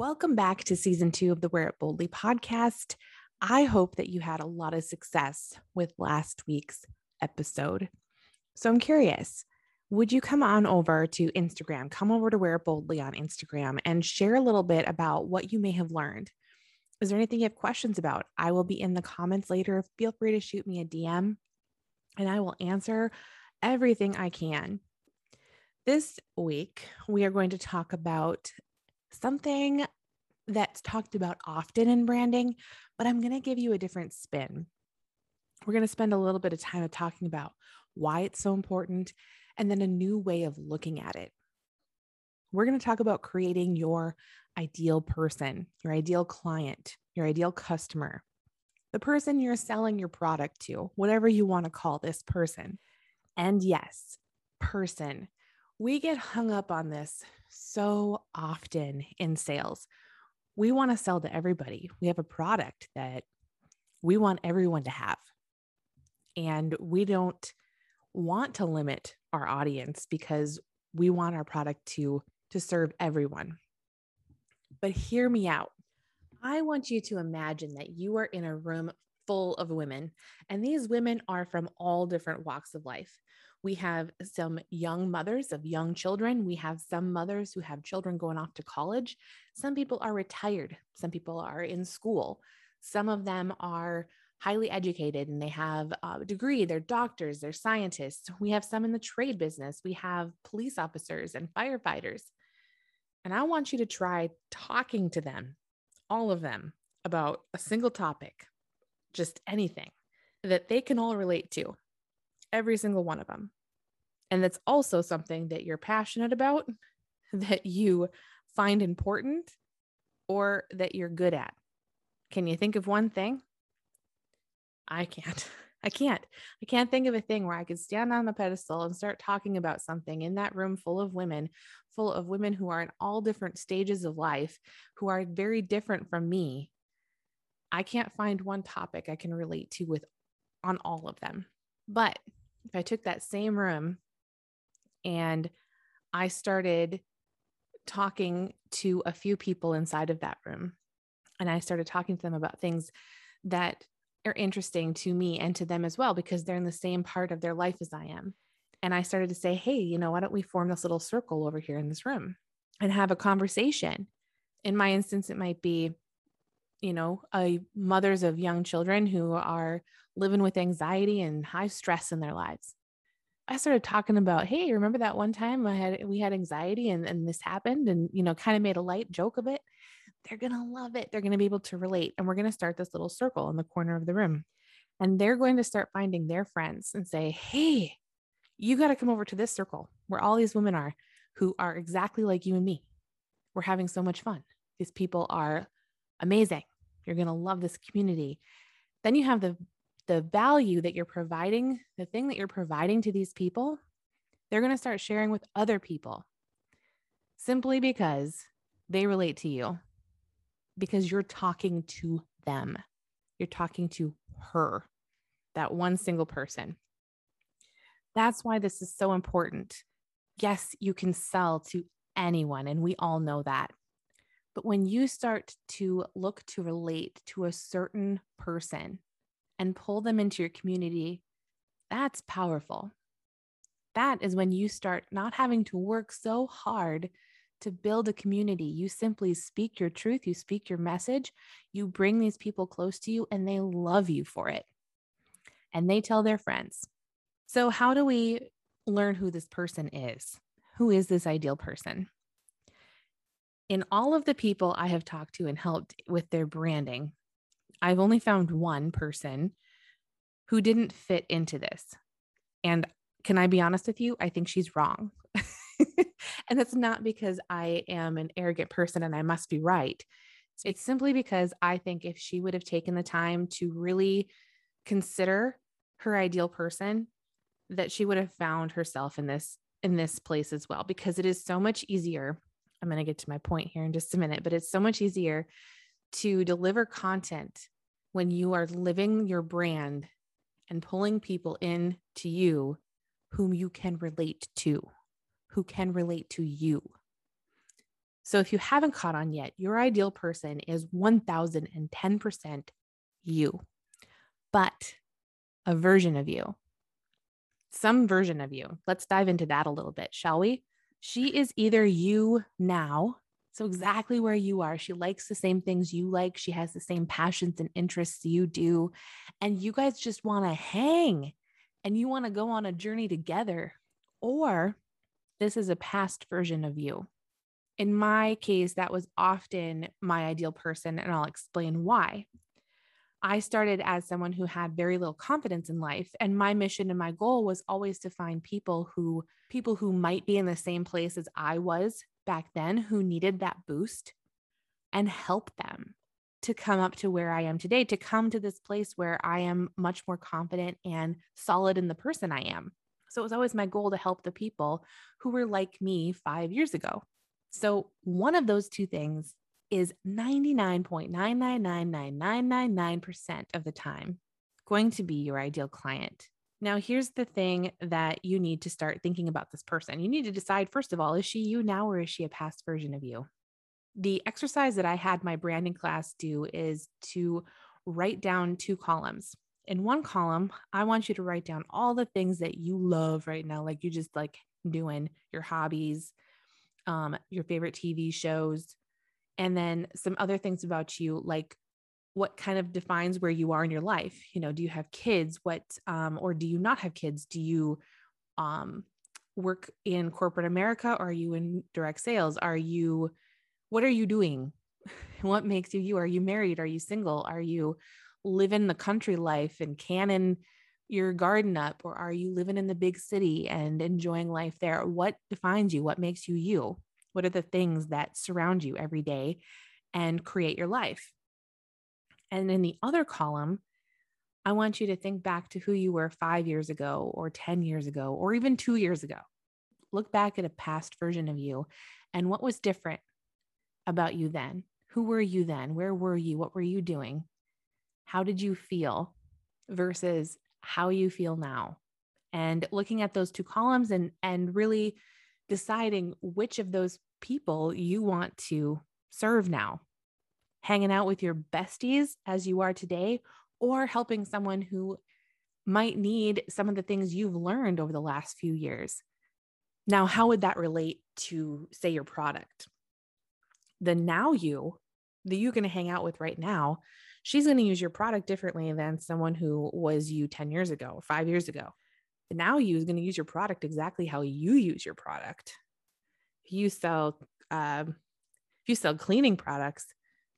Welcome back to season two of the Wear It Boldly podcast. I hope that you had a lot of success with last week's episode. So I'm curious would you come on over to Instagram? Come over to Wear It Boldly on Instagram and share a little bit about what you may have learned. Is there anything you have questions about? I will be in the comments later. Feel free to shoot me a DM and I will answer everything I can. This week, we are going to talk about something that's talked about often in branding, but I'm going to give you a different spin. We're going to spend a little bit of time talking about why it's so important and then a new way of looking at it. We're going to talk about creating your ideal person, your ideal client, your ideal customer, the person you're selling your product to, whatever you want to call this person. And yes, person. We get hung up on this so often in sales. We want to sell to everybody. We have a product that we want everyone to have. And we don't want to limit our audience because we want our product to to serve everyone. But hear me out. I want you to imagine that you are in a room full of women, and these women are from all different walks of life. We have some young mothers of young children. We have some mothers who have children going off to college. Some people are retired. Some people are in school. Some of them are highly educated and they have a degree. They're doctors, they're scientists. We have some in the trade business. We have police officers and firefighters. And I want you to try talking to them, all of them, about a single topic, just anything that they can all relate to every single one of them. And that's also something that you're passionate about, that you find important, or that you're good at. Can you think of one thing? I can't. I can't. I can't think of a thing where I could stand on the pedestal and start talking about something in that room full of women, full of women who are in all different stages of life, who are very different from me. I can't find one topic I can relate to with on all of them. But if I took that same room and I started talking to a few people inside of that room, and I started talking to them about things that are interesting to me and to them as well, because they're in the same part of their life as I am. And I started to say, hey, you know, why don't we form this little circle over here in this room and have a conversation? In my instance, it might be, you know, a mothers of young children who are living with anxiety and high stress in their lives. I started talking about, hey, remember that one time I had we had anxiety and, and this happened and you know, kind of made a light joke of it. They're gonna love it. They're gonna be able to relate. And we're gonna start this little circle in the corner of the room. And they're going to start finding their friends and say, Hey, you got to come over to this circle where all these women are who are exactly like you and me. We're having so much fun. These people are amazing. You're going to love this community. Then you have the the value that you're providing, the thing that you're providing to these people, they're going to start sharing with other people simply because they relate to you, because you're talking to them. You're talking to her, that one single person. That's why this is so important. Yes, you can sell to anyone, and we all know that. But when you start to look to relate to a certain person, and pull them into your community, that's powerful. That is when you start not having to work so hard to build a community. You simply speak your truth, you speak your message, you bring these people close to you, and they love you for it. And they tell their friends. So, how do we learn who this person is? Who is this ideal person? In all of the people I have talked to and helped with their branding, I've only found one person who didn't fit into this. And can I be honest with you? I think she's wrong. and that's not because I am an arrogant person and I must be right. It's simply because I think if she would have taken the time to really consider her ideal person, that she would have found herself in this in this place as well because it is so much easier. I'm going to get to my point here in just a minute, but it's so much easier to deliver content when you are living your brand and pulling people in to you whom you can relate to, who can relate to you. So if you haven't caught on yet, your ideal person is 1010% you, but a version of you, some version of you. Let's dive into that a little bit, shall we? She is either you now, so exactly where you are. She likes the same things you like, she has the same passions and interests you do, and you guys just want to hang and you want to go on a journey together. Or this is a past version of you. In my case, that was often my ideal person, and I'll explain why. I started as someone who had very little confidence in life and my mission and my goal was always to find people who people who might be in the same place as I was back then who needed that boost and help them to come up to where I am today to come to this place where I am much more confident and solid in the person I am. So it was always my goal to help the people who were like me 5 years ago. So one of those two things is 99.9999999% of the time going to be your ideal client. Now, here's the thing that you need to start thinking about this person. You need to decide, first of all, is she you now or is she a past version of you? The exercise that I had my branding class do is to write down two columns. In one column, I want you to write down all the things that you love right now, like you just like doing your hobbies, um, your favorite TV shows, and then some other things about you like what kind of defines where you are in your life? You know do you have kids? What um, or do you not have kids? Do you um, work in corporate america? Or are you in direct sales? Are you what are you doing? What makes you you? Are you married? Are you single? Are you living the country life and canning your garden up? Or are you living in the big city and enjoying life there? What defines you? What makes you you what are the things that surround you every day and create your life? And in the other column, I want you to think back to who you were five years ago, or 10 years ago, or even two years ago. Look back at a past version of you and what was different about you then? Who were you then? Where were you? What were you doing? How did you feel versus how you feel now? And looking at those two columns and, and really deciding which of those people you want to serve now, hanging out with your besties as you are today, or helping someone who might need some of the things you've learned over the last few years. Now, how would that relate to, say, your product? The now you, the you going to hang out with right now, she's going to use your product differently than someone who was you 10 years ago or five years ago now you is going to use your product exactly how you use your product. If you sell, um, if you sell cleaning products,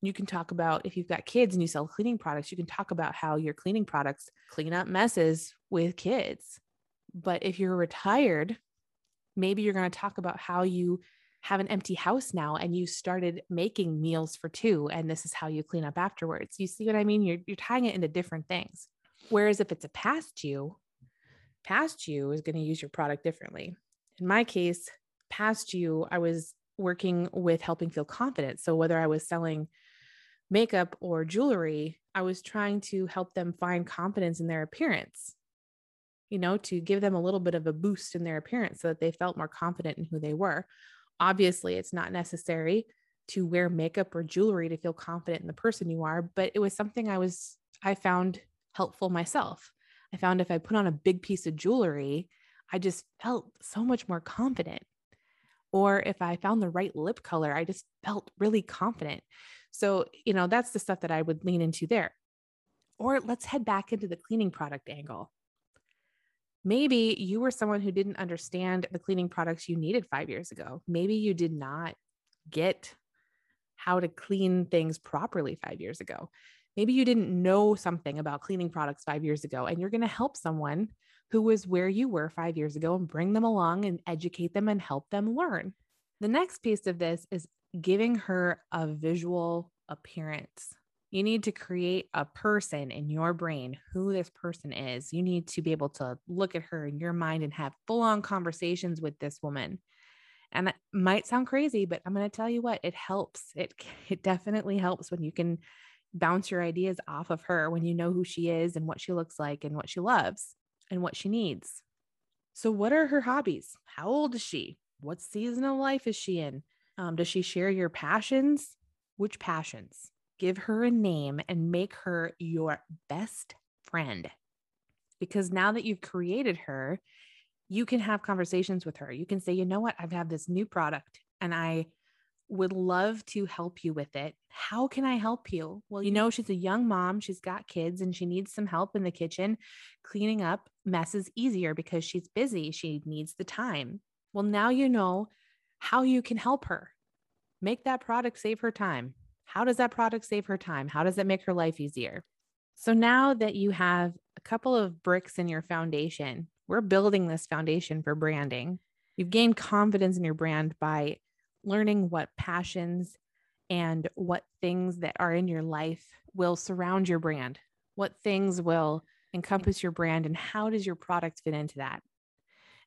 you can talk about if you've got kids and you sell cleaning products, you can talk about how your cleaning products clean up messes with kids. But if you're retired, maybe you're going to talk about how you have an empty house now and you started making meals for two and this is how you clean up afterwards. You see what I mean? You're, you're tying it into different things. Whereas if it's a past you, past you is going to use your product differently. In my case, past you, I was working with helping feel confident. So whether I was selling makeup or jewelry, I was trying to help them find confidence in their appearance, you know, to give them a little bit of a boost in their appearance so that they felt more confident in who they were. Obviously, it's not necessary to wear makeup or jewelry to feel confident in the person you are, but it was something I was, I found helpful myself. I found if I put on a big piece of jewelry, I just felt so much more confident. Or if I found the right lip color, I just felt really confident. So, you know, that's the stuff that I would lean into there. Or let's head back into the cleaning product angle. Maybe you were someone who didn't understand the cleaning products you needed five years ago. Maybe you did not get how to clean things properly five years ago. Maybe you didn't know something about cleaning products five years ago, and you're going to help someone who was where you were five years ago and bring them along and educate them and help them learn. The next piece of this is giving her a visual appearance. You need to create a person in your brain, who this person is. You need to be able to look at her in your mind and have full on conversations with this woman. And that might sound crazy, but I'm going to tell you what, it helps. It, it definitely helps when you can bounce your ideas off of her when you know who she is and what she looks like and what she loves and what she needs. So, what are her hobbies? How old is she? What season of life is she in? Um, does she share your passions? Which passions? Give her a name and make her your best friend. Because now that you've created her, you can have conversations with her. You can say, you know what? I've had this new product and I would love to help you with it. How can I help you? Well, you know, she's a young mom, she's got kids, and she needs some help in the kitchen. Cleaning up messes easier because she's busy. She needs the time. Well, now you know how you can help her. Make that product save her time. How does that product save her time? How does it make her life easier? So now that you have a couple of bricks in your foundation, we're building this foundation for branding. You've gained confidence in your brand by learning what passions and what things that are in your life will surround your brand, what things will encompass your brand, and how does your product fit into that.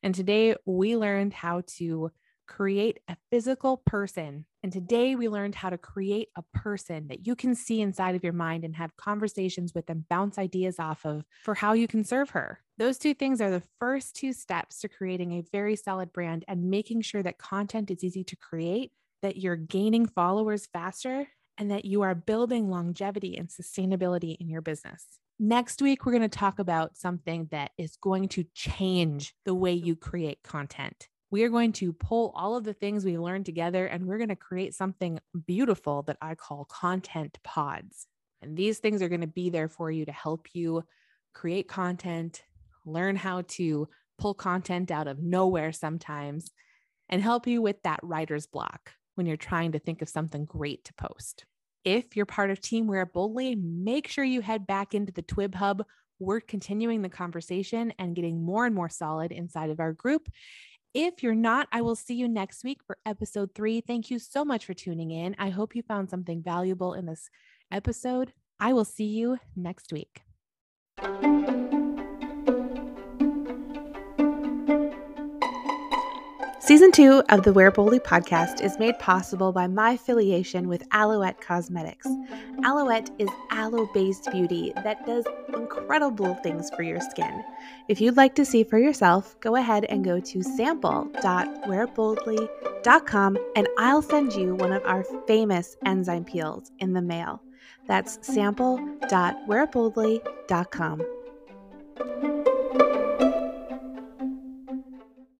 And today we learned how to create a physical person. And today we learned how to create a person that you can see inside of your mind and have conversations with and bounce ideas off of for how you can serve her. Those two things are the first two steps to creating a very solid brand and making sure that content is easy to create, that you're gaining followers faster, and that you are building longevity and sustainability in your business. Next week, we're going to talk about something that is going to change the way you create content. We are going to pull all of the things we learned together and we're going to create something beautiful that I call content pods. And these things are going to be there for you to help you create content, learn how to pull content out of nowhere sometimes, and help you with that writer's block when you're trying to think of something great to post. If you're part of Team Wear Boldly, make sure you head back into the Twib Hub. We're continuing the conversation and getting more and more solid inside of our group. If you're not, I will see you next week for episode three. Thank you so much for tuning in. I hope you found something valuable in this episode. I will see you next week. Season two of the Wear Boldly podcast is made possible by my affiliation with Aloette Cosmetics. Aloette is aloe based beauty that does incredible things for your skin. If you'd like to see for yourself, go ahead and go to sample.wearboldly.com and I'll send you one of our famous enzyme peels in the mail. That's sample.wearboldly.com.